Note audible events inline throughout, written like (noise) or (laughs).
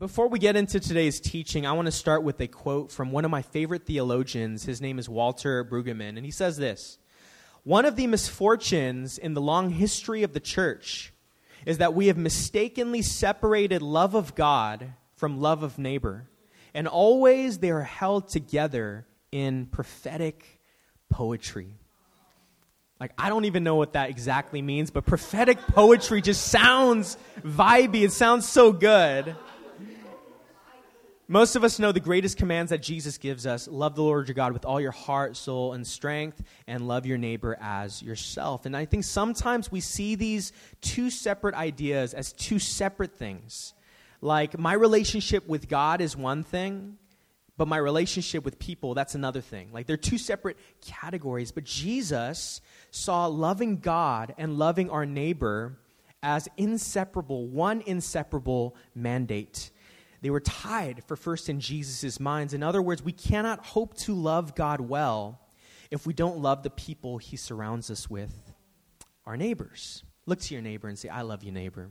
Before we get into today's teaching, I want to start with a quote from one of my favorite theologians. His name is Walter Brueggemann, and he says this One of the misfortunes in the long history of the church is that we have mistakenly separated love of God from love of neighbor, and always they are held together in prophetic poetry. Like, I don't even know what that exactly means, but prophetic poetry just sounds vibey. It sounds so good. Most of us know the greatest commands that Jesus gives us love the Lord your God with all your heart, soul, and strength, and love your neighbor as yourself. And I think sometimes we see these two separate ideas as two separate things. Like, my relationship with God is one thing, but my relationship with people, that's another thing. Like, they're two separate categories. But Jesus saw loving God and loving our neighbor as inseparable, one inseparable mandate. They were tied for first in Jesus' minds. In other words, we cannot hope to love God well if we don't love the people he surrounds us with, our neighbors. Look to your neighbor and say, I love you, neighbor.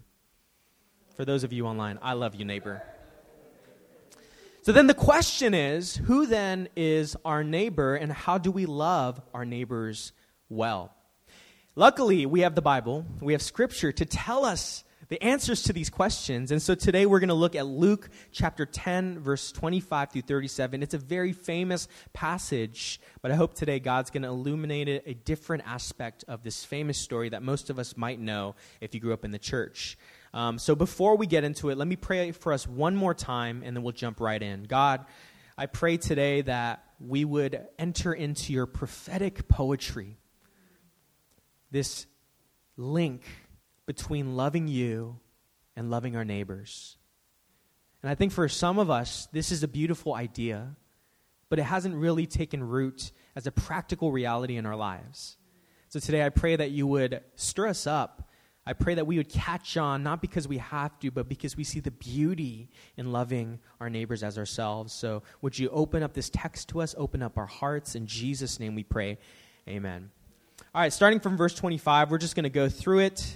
For those of you online, I love you, neighbor. So then the question is who then is our neighbor and how do we love our neighbors well? Luckily, we have the Bible, we have scripture to tell us the answers to these questions. And so today we're going to look at Luke chapter 10, verse 25 through 37. It's a very famous passage, but I hope today God's going to illuminate a different aspect of this famous story that most of us might know if you grew up in the church. Um, so before we get into it, let me pray for us one more time, and then we'll jump right in. God, I pray today that we would enter into your prophetic poetry, this link between loving you and loving our neighbors. And I think for some of us, this is a beautiful idea, but it hasn't really taken root as a practical reality in our lives. So today I pray that you would stir us up. I pray that we would catch on, not because we have to, but because we see the beauty in loving our neighbors as ourselves. So would you open up this text to us, open up our hearts? In Jesus' name we pray. Amen. All right, starting from verse 25, we're just going to go through it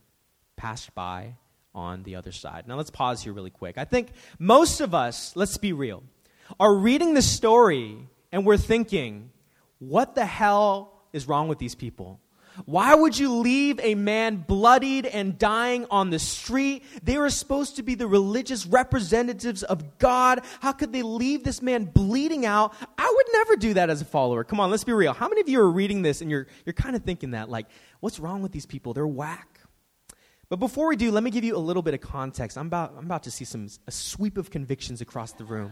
passed by on the other side. Now, let's pause here really quick. I think most of us, let's be real, are reading the story and we're thinking, what the hell is wrong with these people? Why would you leave a man bloodied and dying on the street? They were supposed to be the religious representatives of God. How could they leave this man bleeding out? I would never do that as a follower. Come on, let's be real. How many of you are reading this and you're, you're kind of thinking that? Like, what's wrong with these people? They're whack. But before we do, let me give you a little bit of context. I'm about, I'm about to see some, a sweep of convictions across the room.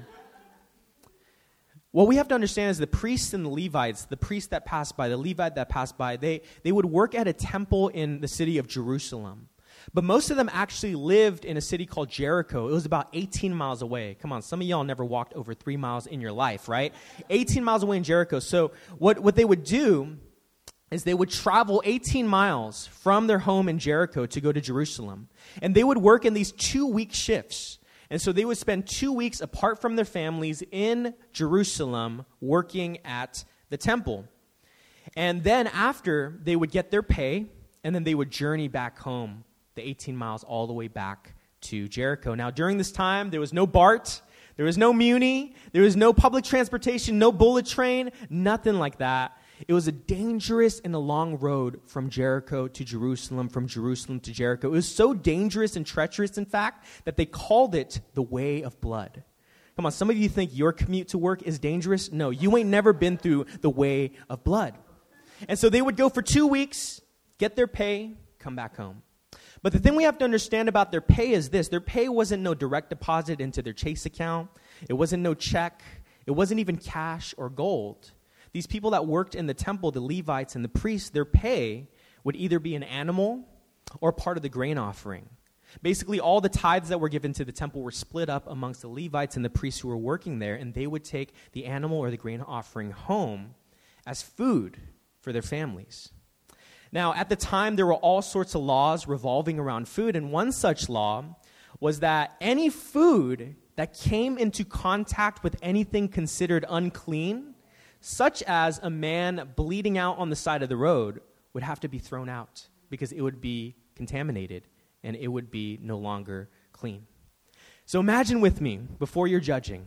What we have to understand is the priests and the Levites, the priests that passed by, the Levite that passed by, they, they would work at a temple in the city of Jerusalem. But most of them actually lived in a city called Jericho. It was about 18 miles away. Come on, some of y'all never walked over three miles in your life, right? 18 miles away in Jericho. So what, what they would do is they would travel 18 miles from their home in Jericho to go to Jerusalem. And they would work in these two week shifts. And so they would spend two weeks apart from their families in Jerusalem working at the temple. And then after, they would get their pay, and then they would journey back home, the 18 miles all the way back to Jericho. Now, during this time, there was no BART, there was no Muni, there was no public transportation, no bullet train, nothing like that. It was a dangerous and a long road from Jericho to Jerusalem, from Jerusalem to Jericho. It was so dangerous and treacherous, in fact, that they called it the Way of Blood. Come on, some of you think your commute to work is dangerous. No, you ain't never been through the way of blood. And so they would go for two weeks, get their pay, come back home. But the thing we have to understand about their pay is this their pay wasn't no direct deposit into their Chase account, it wasn't no check, it wasn't even cash or gold. These people that worked in the temple, the Levites and the priests, their pay would either be an animal or part of the grain offering. Basically, all the tithes that were given to the temple were split up amongst the Levites and the priests who were working there, and they would take the animal or the grain offering home as food for their families. Now, at the time, there were all sorts of laws revolving around food, and one such law was that any food that came into contact with anything considered unclean, such as a man bleeding out on the side of the road, would have to be thrown out because it would be contaminated and it would be no longer clean. So imagine with me, before you're judging,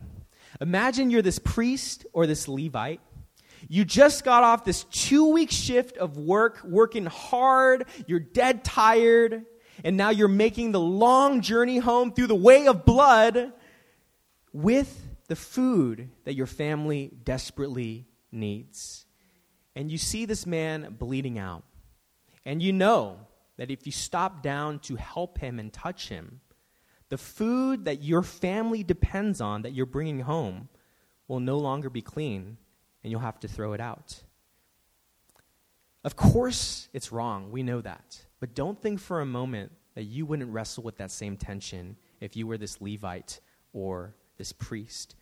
imagine you're this priest or this Levite you just got off this two week shift of work, working hard, you're dead tired, and now you're making the long journey home through the way of blood with the food that your family desperately needs. And you see this man bleeding out. And you know that if you stop down to help him and touch him, the food that your family depends on that you're bringing home will no longer be clean and you'll have to throw it out. Of course, it's wrong. We know that. But don't think for a moment that you wouldn't wrestle with that same tension if you were this Levite or this priest.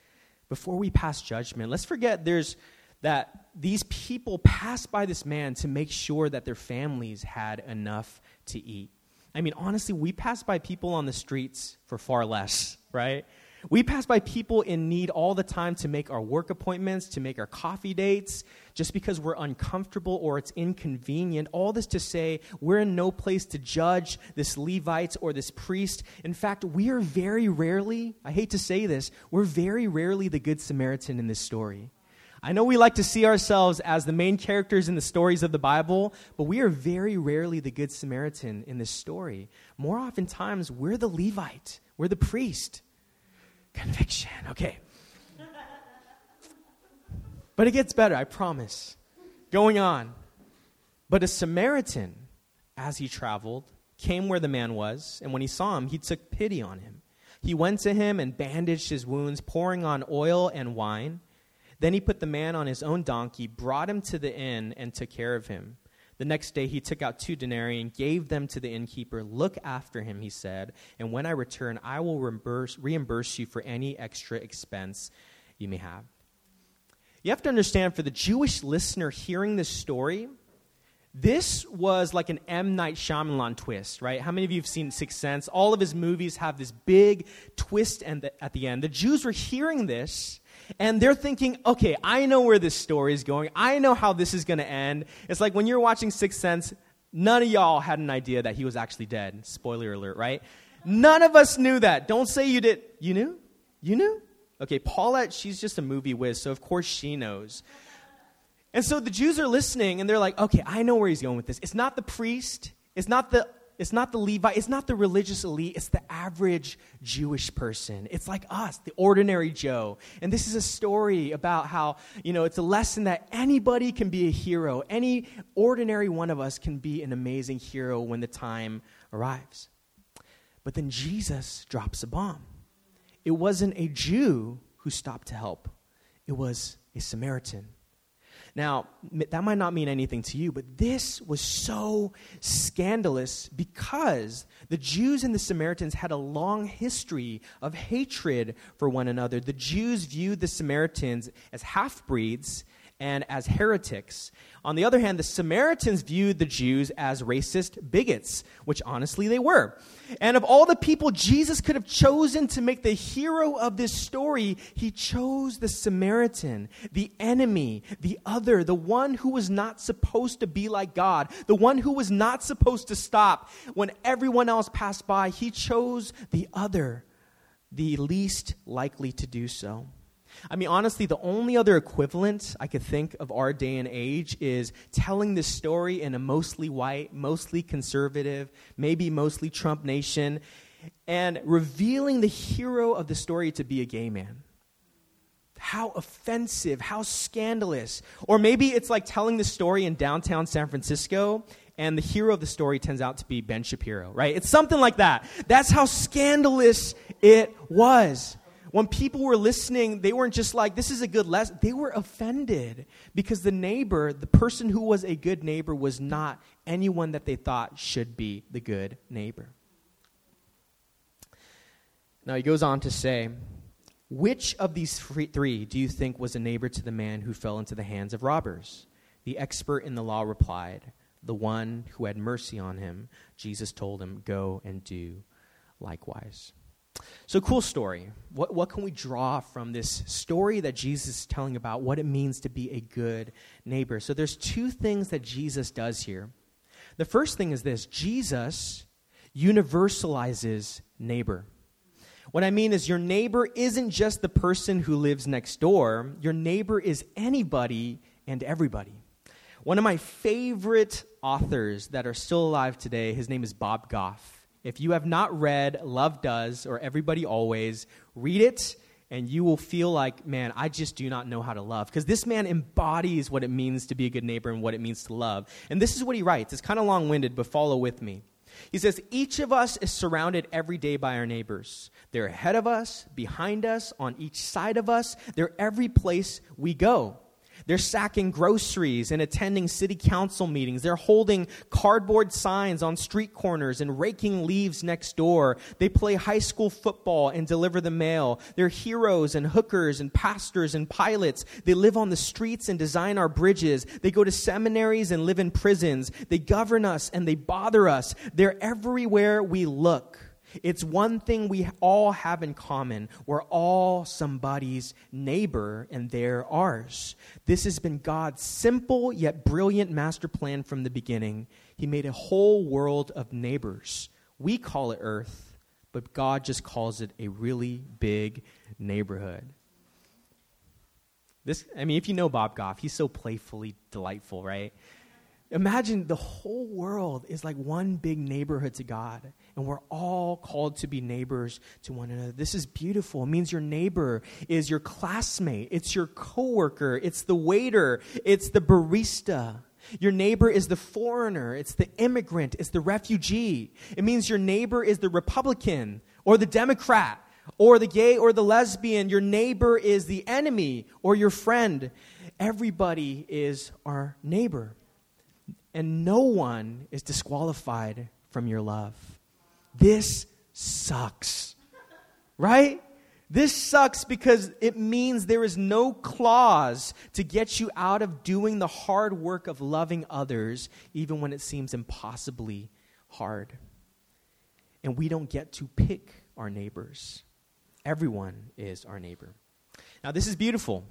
Before we pass judgment, let's forget there's that these people passed by this man to make sure that their families had enough to eat. I mean, honestly, we pass by people on the streets for far less, (laughs) right? We pass by people in need all the time to make our work appointments, to make our coffee dates, just because we're uncomfortable or it's inconvenient. All this to say, we're in no place to judge this Levite or this priest. In fact, we are very rarely, I hate to say this, we're very rarely the Good Samaritan in this story. I know we like to see ourselves as the main characters in the stories of the Bible, but we are very rarely the Good Samaritan in this story. More oftentimes, we're the Levite, we're the priest. Conviction. Okay. But it gets better, I promise. Going on. But a Samaritan, as he traveled, came where the man was, and when he saw him, he took pity on him. He went to him and bandaged his wounds, pouring on oil and wine. Then he put the man on his own donkey, brought him to the inn, and took care of him. The next day he took out two denarii and gave them to the innkeeper. Look after him, he said, and when I return, I will reimburse, reimburse you for any extra expense you may have. You have to understand for the Jewish listener hearing this story, this was like an M. Night Shyamalan twist, right? How many of you have seen Sixth Sense? All of his movies have this big twist at the end. The Jews were hearing this and they're thinking, okay, I know where this story is going. I know how this is going to end. It's like when you're watching Sixth Sense, none of y'all had an idea that he was actually dead. Spoiler alert, right? None of us knew that. Don't say you did. You knew? You knew? Okay, Paulette, she's just a movie whiz, so of course she knows. And so the Jews are listening and they're like, okay, I know where he's going with this. It's not the priest, it's not the it's not the Levite, it's not the religious elite, it's the average Jewish person. It's like us, the ordinary Joe. And this is a story about how, you know, it's a lesson that anybody can be a hero. Any ordinary one of us can be an amazing hero when the time arrives. But then Jesus drops a bomb. It wasn't a Jew who stopped to help, it was a Samaritan. Now, that might not mean anything to you, but this was so scandalous because the Jews and the Samaritans had a long history of hatred for one another. The Jews viewed the Samaritans as half breeds and as heretics. On the other hand, the Samaritans viewed the Jews as racist bigots, which honestly they were. And of all the people Jesus could have chosen to make the hero of this story, he chose the Samaritan, the enemy, the other, the one who was not supposed to be like God, the one who was not supposed to stop when everyone else passed by. He chose the other, the least likely to do so. I mean, honestly, the only other equivalent I could think of our day and age is telling this story in a mostly white, mostly conservative, maybe mostly Trump nation, and revealing the hero of the story to be a gay man. how offensive, how scandalous. Or maybe it's like telling the story in downtown San Francisco and the hero of the story turns out to be Ben Shapiro, right? It's something like that. That's how scandalous it was. When people were listening, they weren't just like, this is a good lesson. They were offended because the neighbor, the person who was a good neighbor, was not anyone that they thought should be the good neighbor. Now he goes on to say, which of these three do you think was a neighbor to the man who fell into the hands of robbers? The expert in the law replied, The one who had mercy on him. Jesus told him, Go and do likewise. So, cool story. What, what can we draw from this story that Jesus is telling about what it means to be a good neighbor? So, there's two things that Jesus does here. The first thing is this Jesus universalizes neighbor. What I mean is, your neighbor isn't just the person who lives next door, your neighbor is anybody and everybody. One of my favorite authors that are still alive today, his name is Bob Goff. If you have not read Love Does or Everybody Always, read it and you will feel like, man, I just do not know how to love. Because this man embodies what it means to be a good neighbor and what it means to love. And this is what he writes. It's kind of long winded, but follow with me. He says, Each of us is surrounded every day by our neighbors. They're ahead of us, behind us, on each side of us. They're every place we go. They're sacking groceries and attending city council meetings. They're holding cardboard signs on street corners and raking leaves next door. They play high school football and deliver the mail. They're heroes and hookers and pastors and pilots. They live on the streets and design our bridges. They go to seminaries and live in prisons. They govern us and they bother us. They're everywhere we look. It's one thing we all have in common. We're all somebody's neighbor, and they're ours. This has been God's simple yet brilliant master plan from the beginning. He made a whole world of neighbors. We call it Earth, but God just calls it a really big neighborhood. This, I mean, if you know Bob Goff, he's so playfully delightful, right? Imagine the whole world is like one big neighborhood to God, and we're all called to be neighbors to one another. This is beautiful. It means your neighbor is your classmate, it's your coworker, it's the waiter, it's the barista. Your neighbor is the foreigner, it's the immigrant, it's the refugee. It means your neighbor is the Republican or the Democrat or the gay or the lesbian. Your neighbor is the enemy or your friend. Everybody is our neighbor and no one is disqualified from your love. This sucks. Right? This sucks because it means there is no clause to get you out of doing the hard work of loving others, even when it seems impossibly hard. And we don't get to pick our neighbors. Everyone is our neighbor. Now, this is beautiful,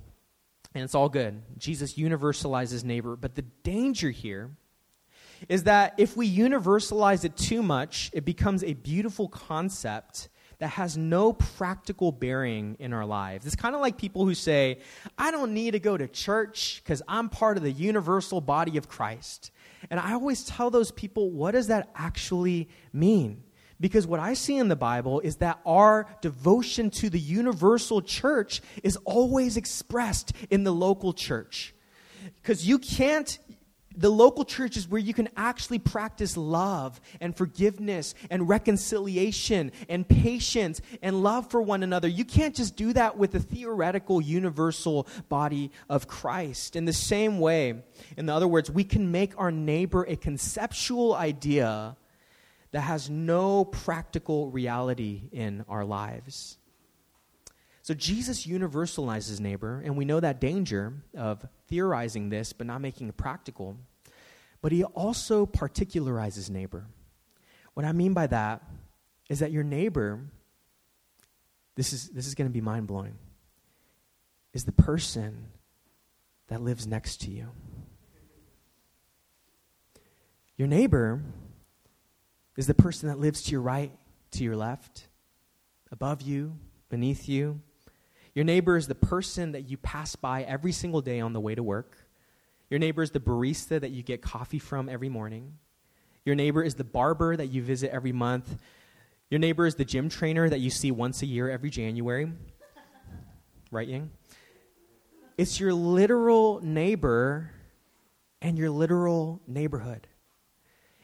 and it's all good. Jesus universalizes neighbor, but the danger here is that if we universalize it too much, it becomes a beautiful concept that has no practical bearing in our lives. It's kind of like people who say, I don't need to go to church because I'm part of the universal body of Christ. And I always tell those people, what does that actually mean? Because what I see in the Bible is that our devotion to the universal church is always expressed in the local church. Because you can't the local church is where you can actually practice love and forgiveness and reconciliation and patience and love for one another. You can't just do that with the theoretical universal body of Christ. In the same way, in other words, we can make our neighbor a conceptual idea that has no practical reality in our lives. So Jesus universalizes neighbor, and we know that danger of theorizing this but not making it practical. But he also particularizes neighbor. What I mean by that is that your neighbor, this is, this is going to be mind blowing, is the person that lives next to you. Your neighbor is the person that lives to your right, to your left, above you, beneath you. Your neighbor is the person that you pass by every single day on the way to work. Your neighbor is the barista that you get coffee from every morning. Your neighbor is the barber that you visit every month. Your neighbor is the gym trainer that you see once a year every January. right, Ying? It's your literal neighbor and your literal neighborhood.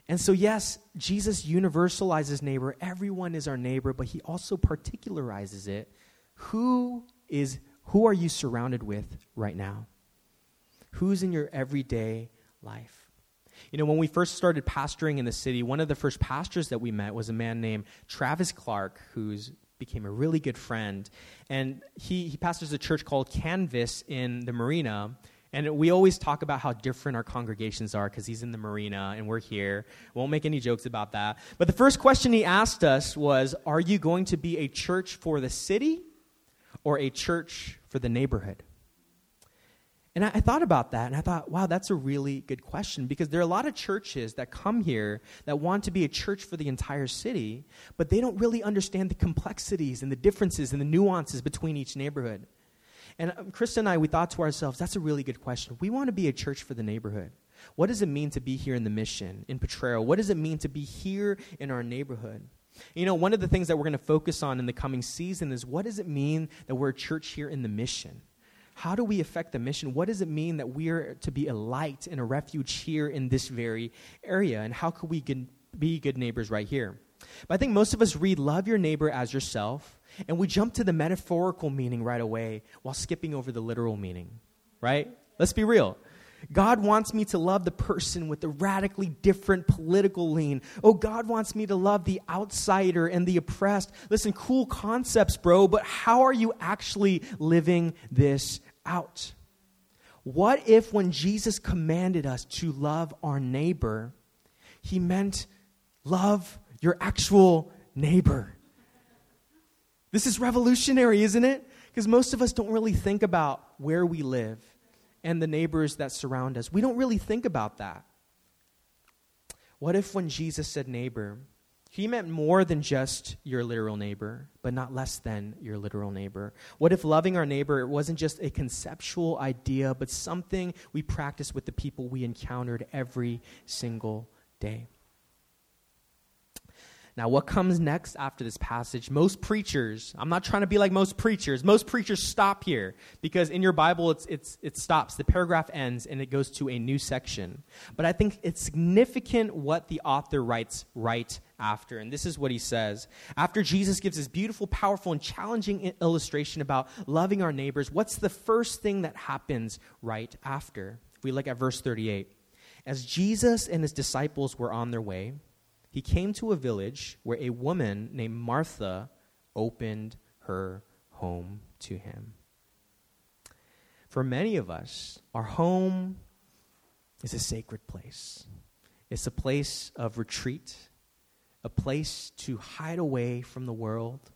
And so, yes, Jesus universalizes neighbor. Everyone is our neighbor, but he also particularizes it. Who is who are you surrounded with right now? Who's in your everyday life? You know, when we first started pastoring in the city, one of the first pastors that we met was a man named Travis Clark, who's became a really good friend. And he, he pastors a church called Canvas in the marina. And we always talk about how different our congregations are because he's in the marina and we're here. Won't make any jokes about that. But the first question he asked us was Are you going to be a church for the city or a church for the neighborhood? And I, I, thought about that and I thought, wow, that's a really good question because there are a lot of churches that come here that want to be a church for the entire city, but they don't really understand the complexities and the differences and the nuances between each neighborhood. And um, Krista and I, we thought to ourselves, that's a really good question. We want to be a church for the neighborhood. What does it mean to be here in the mission, in Potrero? What does it mean to be here in our neighborhood? You know, one of the things that we're going to focus on in the coming season is what does it mean that we're a church here in the mission? How do we affect the mission? What does it mean that we are to be a light and a refuge here in this very area? And how could we be good neighbors right here? But I think most of us read, Love your neighbor as yourself, and we jump to the metaphorical meaning right away while skipping over the literal meaning, right? Let's be real. God wants me to love the person with the radically different political lean. Oh, God wants me to love the outsider and the oppressed. Listen, cool concepts, bro, but how are you actually living this out. What if, when Jesus commanded us to love our neighbor, he meant love your actual neighbor? This is revolutionary, isn't it? Because most of us don't really think about where we live and the neighbors that surround us. We don't really think about that. What if, when Jesus said neighbor, he meant more than just your literal neighbor, but not less than your literal neighbor. What if loving our neighbor it wasn't just a conceptual idea, but something we practice with the people we encountered every single day? Now, what comes next after this passage? Most preachers, I'm not trying to be like most preachers, most preachers stop here because in your Bible it's, it's, it stops. The paragraph ends and it goes to a new section. But I think it's significant what the author writes right after. And this is what he says. After Jesus gives this beautiful, powerful, and challenging illustration about loving our neighbors, what's the first thing that happens right after? If we look at verse 38. As Jesus and his disciples were on their way, he came to a village where a woman named Martha opened her home to him. For many of us, our home is a sacred place. It's a place of retreat, a place to hide away from the world,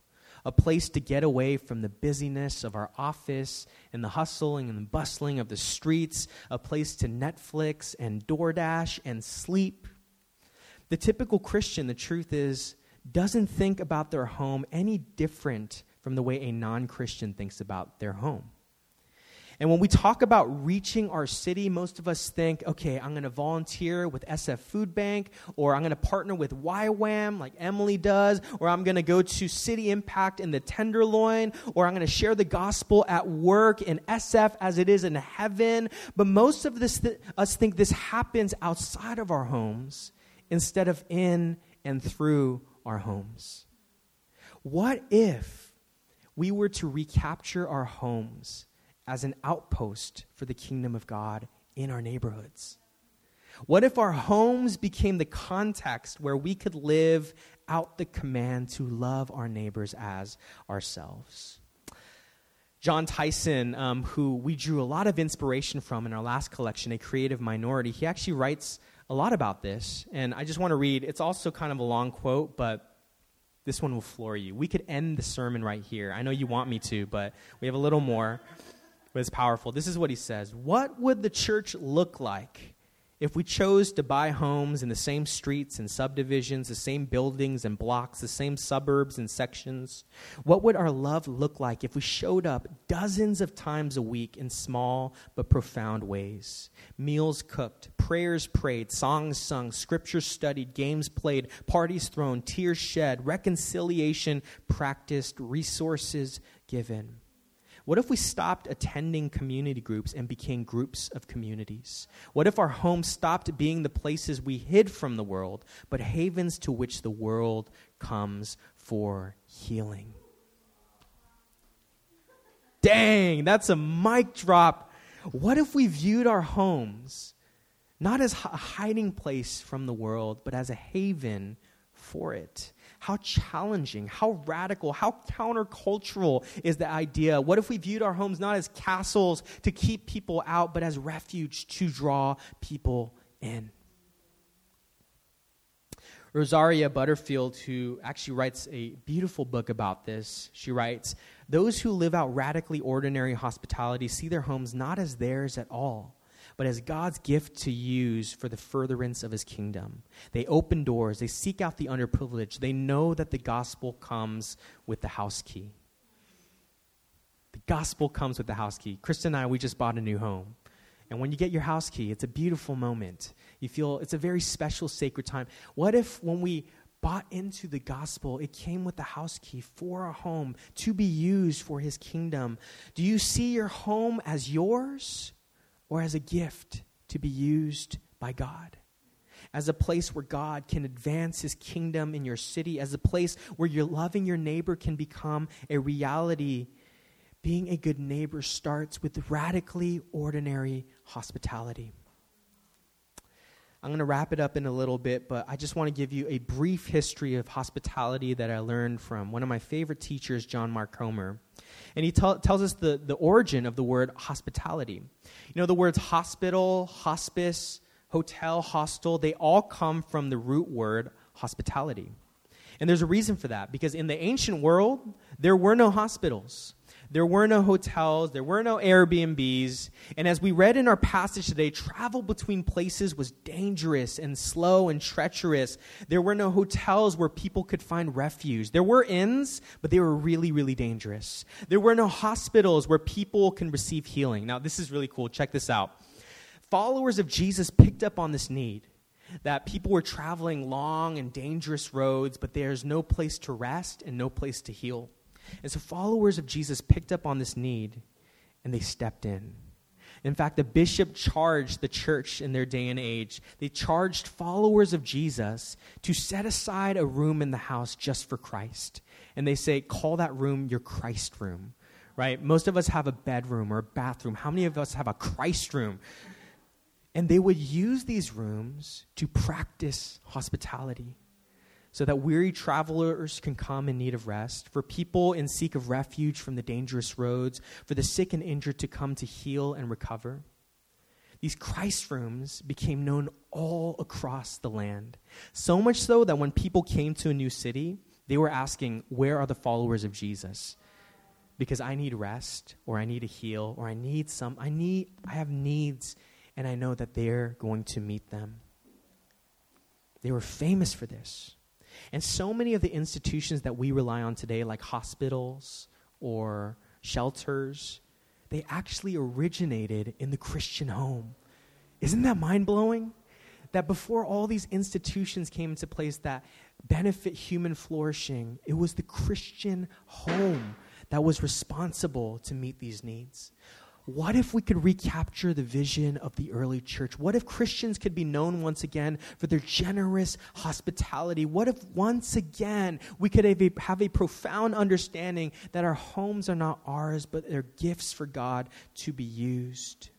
a place to get away from the busyness of our office and the hustling and the bustling of the streets, a place to Netflix and DoorDash and sleep the typical Christian, the truth is, doesn't think about their home any different from the way a non Christian thinks about their home. And when we talk about reaching our city, most of us think, okay, I'm going to volunteer with SF Food Bank, or I'm going to partner with YWAM like Emily does, or I'm going to go to City Impact in the Tenderloin, or I'm going to share the gospel at work in SF as it is in heaven. But most of this, th- us think this happens outside of our homes instead of in and through our homes? What if we were to recapture our homes as an outpost for the kingdom of God in our neighborhoods? What if our homes became the context where we could live out the command to love our neighbors as ourselves? Jon Tyson, um, who we drew a lot of inspiration from in our last collection, A Creative Minority, he actually writes a lot about this, and I just want to read. It's also kind of a long quote, but this one will floor you. We could end the sermon right here. I know you want me to, but we have a little more, but it's powerful. This is what he says What would the church look like if we chose to buy homes in the same streets and subdivisions, the same buildings and blocks, the same suburbs and sections, what would our love look like if we showed up dozens of times a week in small but profound ways? Meals cooked, prayers prayed, songs sung, scriptures studied, games played, parties thrown, tears shed, reconciliation practiced, resources given. What if we stopped attending community groups and became groups of communities? What if our homes stopped being the places we hid from the world, but havens to which the world comes for healing? Dang, that's a mic drop. What if we viewed our homes not as a hiding place from the world, but as a haven for it? How challenging, how radical, how countercultural is the idea? What if we viewed our homes not as castles to keep people out, but as refuge to draw people in? Rosaria Butterfield, who actually writes a beautiful book about this, she writes Those who live out radically ordinary hospitality see their homes not as theirs at all, but as God's gift to use for the furtherance of his kingdom. They open doors, they seek out the underprivileged, they know that the gospel comes with the house key. The gospel comes with the house key. Kristen and I, we just bought a new home. And when you get your house key, it's a beautiful moment. You feel it's a very special, sacred time. What if when we bought into the gospel, it came with the house key for a home to be used for his kingdom? Do you see your home as yours or as a gift to be used by God? As a place where God can advance his kingdom in your city, as a place where your loving your neighbor can become a reality being a good neighbor starts with radically ordinary hospitality. I'm going to wrap it up in a little bit, but I just want to give you a brief history of hospitality that I learned from one of my favorite teachers, John Mark Comer. And he t- tells us the, the origin of the word hospitality. You know, the words hospital, hospice, hotel, hostel, they all come from the root word hospitality. And there's a reason for that, because in the ancient world, there were no hospitals. There were no hotels, there were no Airbnbs. And as we read in our passage today, travel between places was dangerous and slow and treacherous. There were no hotels where people could find refuge. There were inns, but they were really, really dangerous. There were no hospitals where people can receive healing. Now, this is really cool. Check this out. Followers of Jesus picked up on this need that people were traveling long and dangerous roads, but there's no place to rest and no place to heal. And so followers of Jesus picked up on this need and they stepped in. In fact, the bishop charged the church in their day and age, they charged followers of Jesus to set aside a room in the house just for Christ. And they say, call that room your Christ room, right? Most of us have a bedroom or a bathroom. How many of us have a Christ room? And they would use these rooms to practice hospitality so that weary travelers can come in need of rest, for people in seek of refuge from the dangerous roads, for the sick and injured to come to heal and recover. These Christ rooms became known all across the land. So much so that when people came to a new city, they were asking, Where are the followers of Jesus? Because I need rest, or I need to heal, or I need some, I need, I have needs, and I know that they're going to meet them. They were famous for this. And so many of the institutions that we rely on today, like hospitals or shelters, they actually originated in the Christian home. Isn't that mind blowing? That before all these institutions came into place that benefit human flourishing, it was the Christian home that was responsible to meet these needs. What if we could recapture the vision of the early church? What if Christians could be known once again for their generous hospitality? What if once again we could have a, have a profound understanding that our homes are not ours, but they're gifts for God to be used?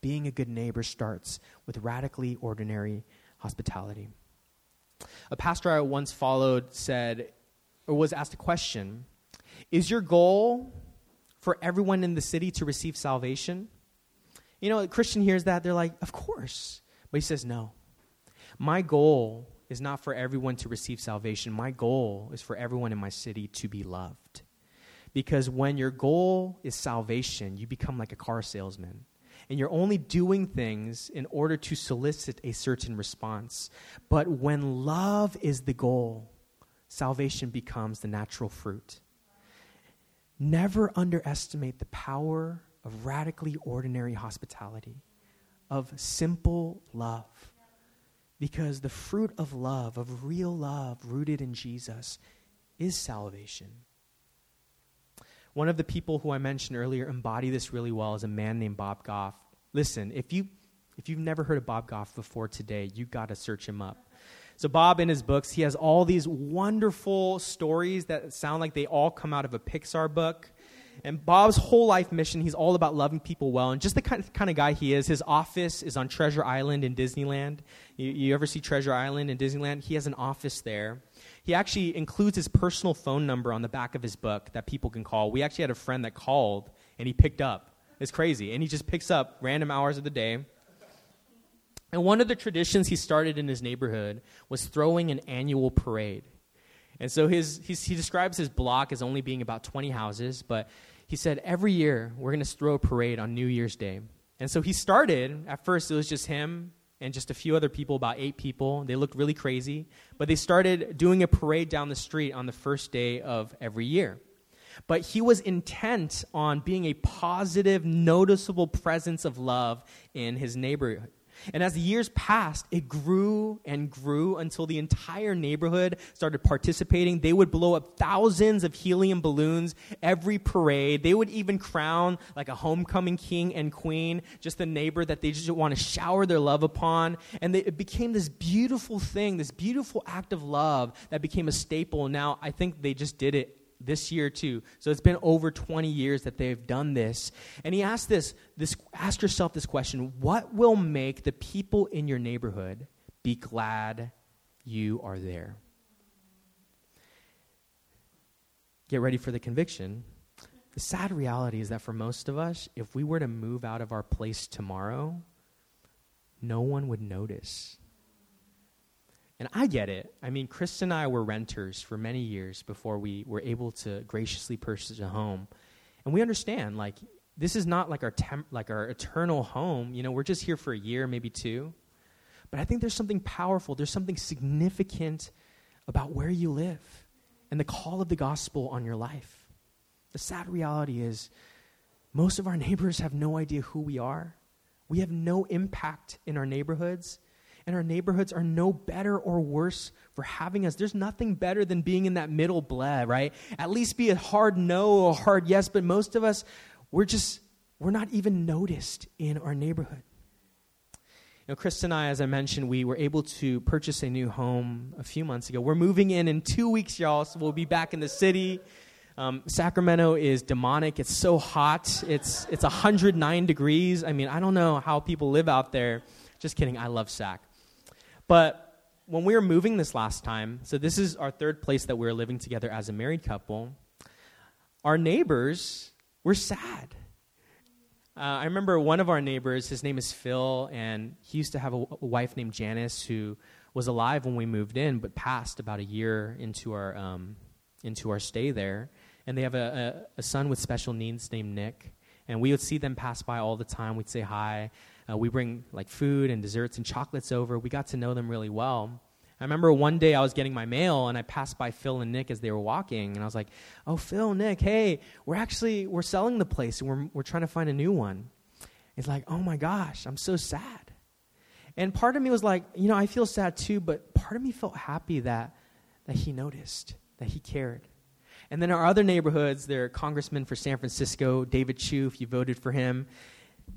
Being a good neighbor starts with radically ordinary hospitality. A pastor I once followed said, or was asked a question Is your goal for everyone in the city to receive salvation? You know, a Christian hears that, they're like, of course. But he says, no. My goal is not for everyone to receive salvation. My goal is for everyone in my city to be loved. Because when your goal is salvation, you become like a car salesman. And you're only doing things in order to solicit a certain response. But when love is the goal, salvation becomes the natural fruit. Never underestimate the power of radically ordinary hospitality, of simple love. Because the fruit of love, of real love rooted in Jesus, is salvation. One of the people who I mentioned earlier embody this really well is a man named Bob Goff. Listen, if you if you've never heard of Bob Goff before today, you got to search him up. So Bob in his books, he has all these wonderful stories that sound like they all come out of a Pixar book. And Bob's whole life mission, he's all about loving people well. And just the kind of, kind of guy he is, his office is on Treasure Island in Disneyland. You, you ever see Treasure Island in Disneyland? He has an office there. He actually includes his personal phone number on the back of his book that people can call. We actually had a friend that called and he picked up. It's crazy. And he just picks up random hours of the day. And one of the traditions he started in his neighborhood was throwing an annual parade. And so his, he describes his block as only being about 20 houses, but he said, every year we're going to throw a parade on New Year's Day. And so he started, at first it was just him and just a few other people, about eight people. They looked really crazy, but they started doing a parade down the street on the first day of every year. But he was intent on being a positive, noticeable presence of love in his neighborhood. And as the years passed, it grew and grew until the entire neighborhood started participating. They would blow up thousands of helium balloons every parade. They would even crown like a homecoming king and queen, just the neighbor that they just want to shower their love upon. And they, it became this beautiful thing, this beautiful act of love that became a staple. Now, I think they just did it this year too. So it's been over 20 years that they've done this. And he asked this, this ask yourself this question, what will make the people in your neighborhood be glad you are there? Get ready for the conviction. The sad reality is that for most of us, if we were to move out of our place tomorrow, no one would notice. And I get it. I mean, Chris and I were renters for many years before we were able to graciously purchase a home. And we understand, like, this is not like our, temp- like our eternal home. You know, we're just here for a year, maybe two. But I think there's something powerful, there's something significant about where you live and the call of the gospel on your life. The sad reality is, most of our neighbors have no idea who we are. We have no impact in our neighborhoods and our neighborhoods are no better or worse for having us. There's nothing better than being in that middle bled, right? At least be a hard no or a hard yes, but most of us, we're just, we're not even noticed in our neighborhood. You know, Chris and I, as I mentioned, we were able to purchase a new home a few months ago. We're moving in in two weeks, y'all, so we'll be back in the city. Um, Sacramento is demonic. It's so hot. It's it's 109 degrees. I mean, I don't know how people live out there. Just kidding. I love Sac. But when we were moving this last time, so this is our third place that we are living together as a married couple, our neighbors were sad. Uh, I remember one of our neighbors, his name is Phil, and he used to have a, a, wife named Janice who was alive when we moved in, but passed about a year into our, um, into our stay there. And they have a, a, a son with special needs named Nick. And we would see them pass by all the time. We'd say hi. Uh, we bring like food and desserts and chocolates over. We got to know them really well. I remember one day I was getting my mail and I passed by Phil and Nick as they were walking and I was like, "Oh, Phil, Nick, hey, we're actually we're selling the place and we're we're trying to find a new one." It's like, "Oh my gosh, I'm so sad." And part of me was like, you know, I feel sad too, but part of me felt happy that that he noticed, that he cared. And then our other neighborhoods, there are congressmen for San Francisco, David Chiu, if you voted for him,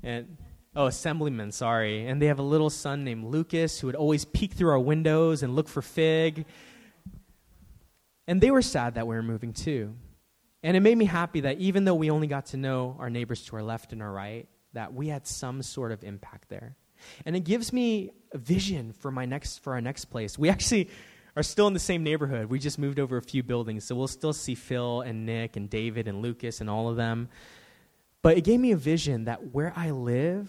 and Oh, assemblyman, sorry. And they have a little son named Lucas who would always peek through our windows and look for Fig. And they were sad that we were moving too. And it made me happy that even though we only got to know our neighbors to our left and our right, that we had some sort of impact there. And it gives me a vision for my next for our next place. We actually are still in the same neighborhood. We just moved over a few buildings, so we'll still see Phil and Nick and David and Lucas and all of them. But it gave me a vision that where I live,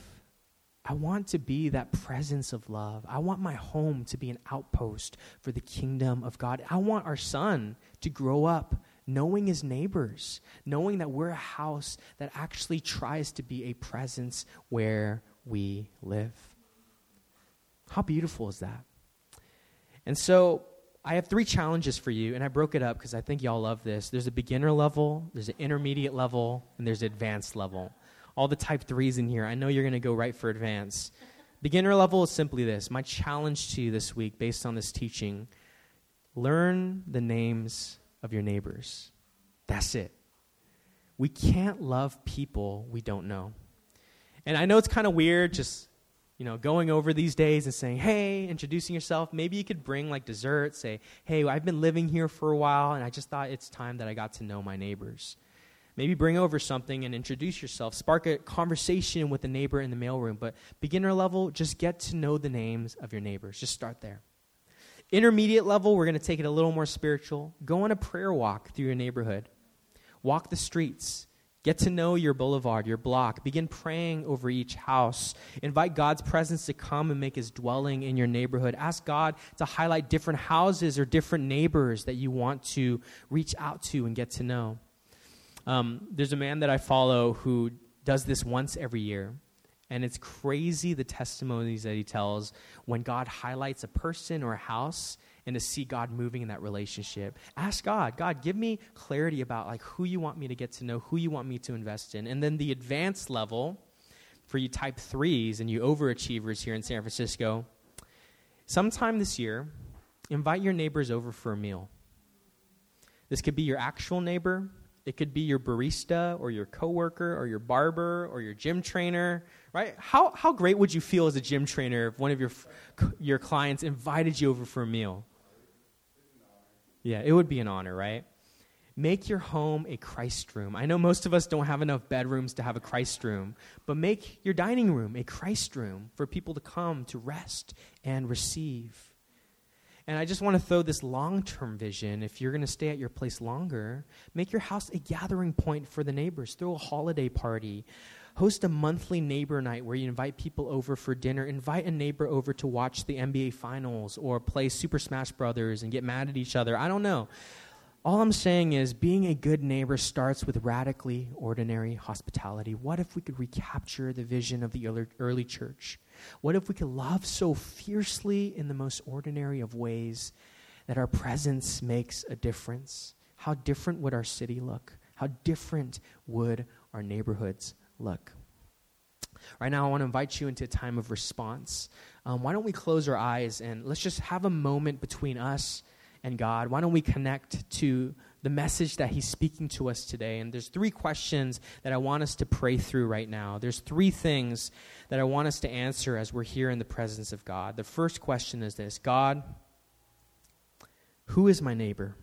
I want to be that presence of love. I want my home to be an outpost for the kingdom of God. I want our son to grow up knowing his neighbors, knowing that we're a house that actually tries to be a presence where we live. How beautiful is that? And so I have three challenges for you, and I broke it up because I think y'all love this. There's a beginner level, there's an intermediate level, and there's an advanced level. All the type threes in here, I know you're going to go right for advanced. Beginner level is simply this my challenge to you this week, based on this teaching learn the names of your neighbors. That's it. we can't love people we don't know. And I know it's kind of weird just you know, going over these days and saying, hey, introducing yourself. Maybe you could bring like dessert, say, hey, I've been living here for a while and I just thought it's time that I got to know my neighbors. Maybe bring over something and introduce yourself. Spark a conversation with a neighbor in the mailroom. But beginner level, just get to know the names of your neighbors. Just start there. Intermediate level, we're going to take it a little more spiritual. Go on a prayer walk through your neighborhood. Walk the streets. Get to know your boulevard, your block. Begin praying over each house. Invite God's presence to come and make his dwelling in your neighborhood. Ask God to highlight different houses or different neighbors that you want to reach out to and get to know. Um, there's a man that I follow who does this once every year. And it's crazy the testimonies that he tells when God highlights a person or a house and to see God moving in that relationship. Ask God, God, give me clarity about like who you want me to get to know, who you want me to invest in. And then the advanced level for you type threes and you overachievers here in San Francisco, sometime this year, invite your neighbors over for a meal. This could be your actual neighbor, it could be your barista or your coworker or your barber or your gym trainer, right? How, how great would you feel as a gym trainer if one of your, your clients invited you over for a meal? Yeah, it would be an honor, right? Make your home a Christ room. I know most of us don't have enough bedrooms to have a Christ room, but make your dining room a Christ room for people to come to rest and receive. And I just want to throw this long term vision. If you're going to stay at your place longer, make your house a gathering point for the neighbors. Throw a holiday party. Host a monthly neighbor night where you invite people over for dinner. Invite a neighbor over to watch the NBA finals or play Super Smash Brothers and get mad at each other. I don't know. All I'm saying is being a good neighbor starts with radically ordinary hospitality. What if we could recapture the vision of the early church? What if we could love so fiercely in the most ordinary of ways that our presence makes a difference? How different would our city look? How different would our neighborhoods look. Right now, I want to invite you into a time of response. Um, why don't we close our eyes and let's just have a moment between us and God? Why don't we connect to the message that He's speaking to us today? And there's three questions that I want us to pray through right now. There's three things that I want us to answer as we're here in the presence of God. The first question is this God, who is my neighbor?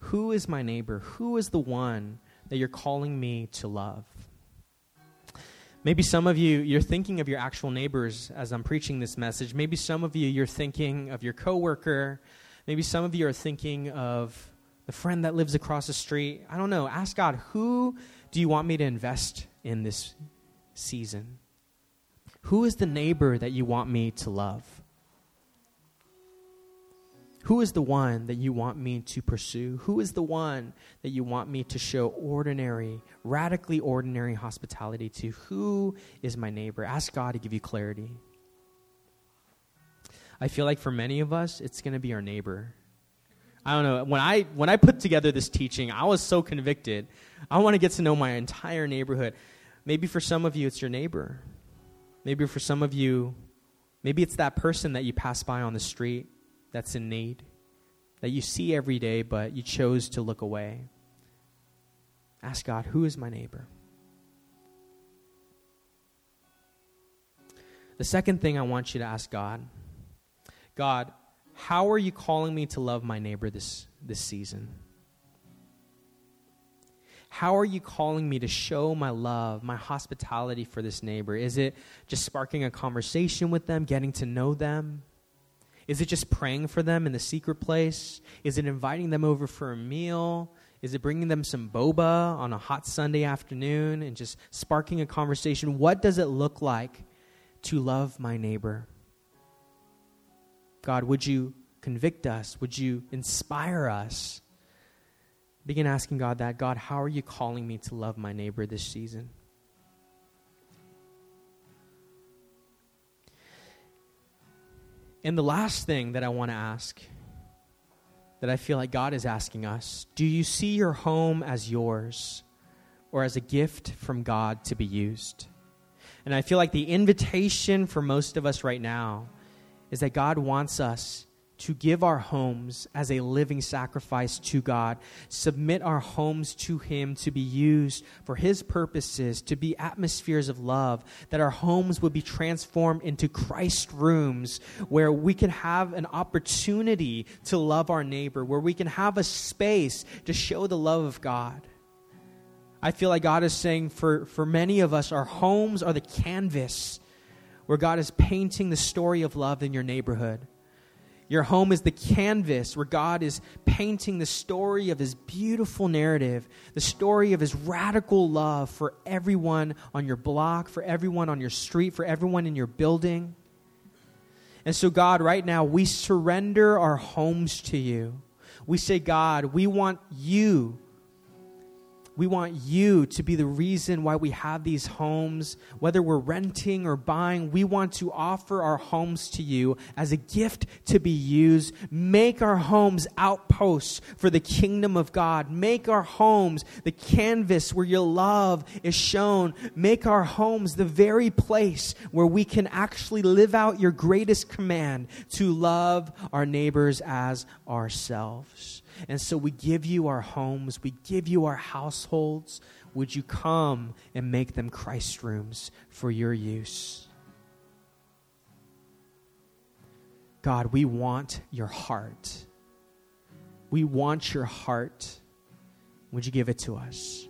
Who is my neighbor? Who is the one that you're calling me to love. Maybe some of you, you're thinking of your actual neighbors as I'm preaching this message. Maybe some of you, you're thinking of your coworker. Maybe some of you are thinking of the friend that lives across the street. I don't know. Ask God, who do you want me to invest in this season? Who is the neighbor that you want me to love? Who is the one that you want me to pursue? Who is the one that you want me to show ordinary, radically ordinary hospitality to? Who is my neighbor? Ask God to give you clarity. I feel like for many of us, it's going to be our neighbor. I don't know. When I when I put together this teaching, I was so convicted. I want to get to know my entire neighborhood. Maybe for some of you, it's your neighbor. Maybe for some of you, maybe it's that person that you pass by on the street that's in need, that you see every day, but you chose to look away. Ask God, who is my neighbor? The second thing I want you to ask God God, how are you calling me to love my neighbor this, this season? How are you calling me to show my love, my hospitality for this neighbor? Is it just sparking a conversation with them, getting to know them? Is it just praying for them in the secret place? Is it inviting them over for a meal? Is it bringing them some boba on a hot Sunday afternoon and just sparking a conversation? What does it look like to love my neighbor? God, would you convict us? Would you inspire us? Begin asking God that God, how are you calling me to love my neighbor this season? And the last thing that I want to ask, that I feel like God is asking us do you see your home as yours or as a gift from God to be used? And I feel like the invitation for most of us right now is that God wants us to give our homes as a living sacrifice to God, submit our homes to Him to be used for His purposes, to be atmospheres of love, that our homes would be transformed into Christ rooms where we can have an opportunity to love our neighbor, where we can have a space to show the love of God. I feel like God is saying for, for many of us, our homes are the canvas where God is painting the story of love in your neighborhood. Your home is the canvas where God is painting the story of his beautiful narrative, the story of his radical love for everyone on your block, for everyone on your street, for everyone in your building. And so, God, right now, we surrender our homes to you. We say, God, we want you we want you to be the reason why we have these homes. Whether we're renting or buying, we want to offer our homes to you as a gift to be used. Make our homes outposts for the kingdom of God. Make our homes the canvas where your love is shown. Make our homes the very place where we can actually live out your greatest command to love our neighbors as ourselves. And so we give you our homes, we give you our households. Would you come and make them Christ rooms for your use? God, we want your heart. We want your heart. Would you give it to us?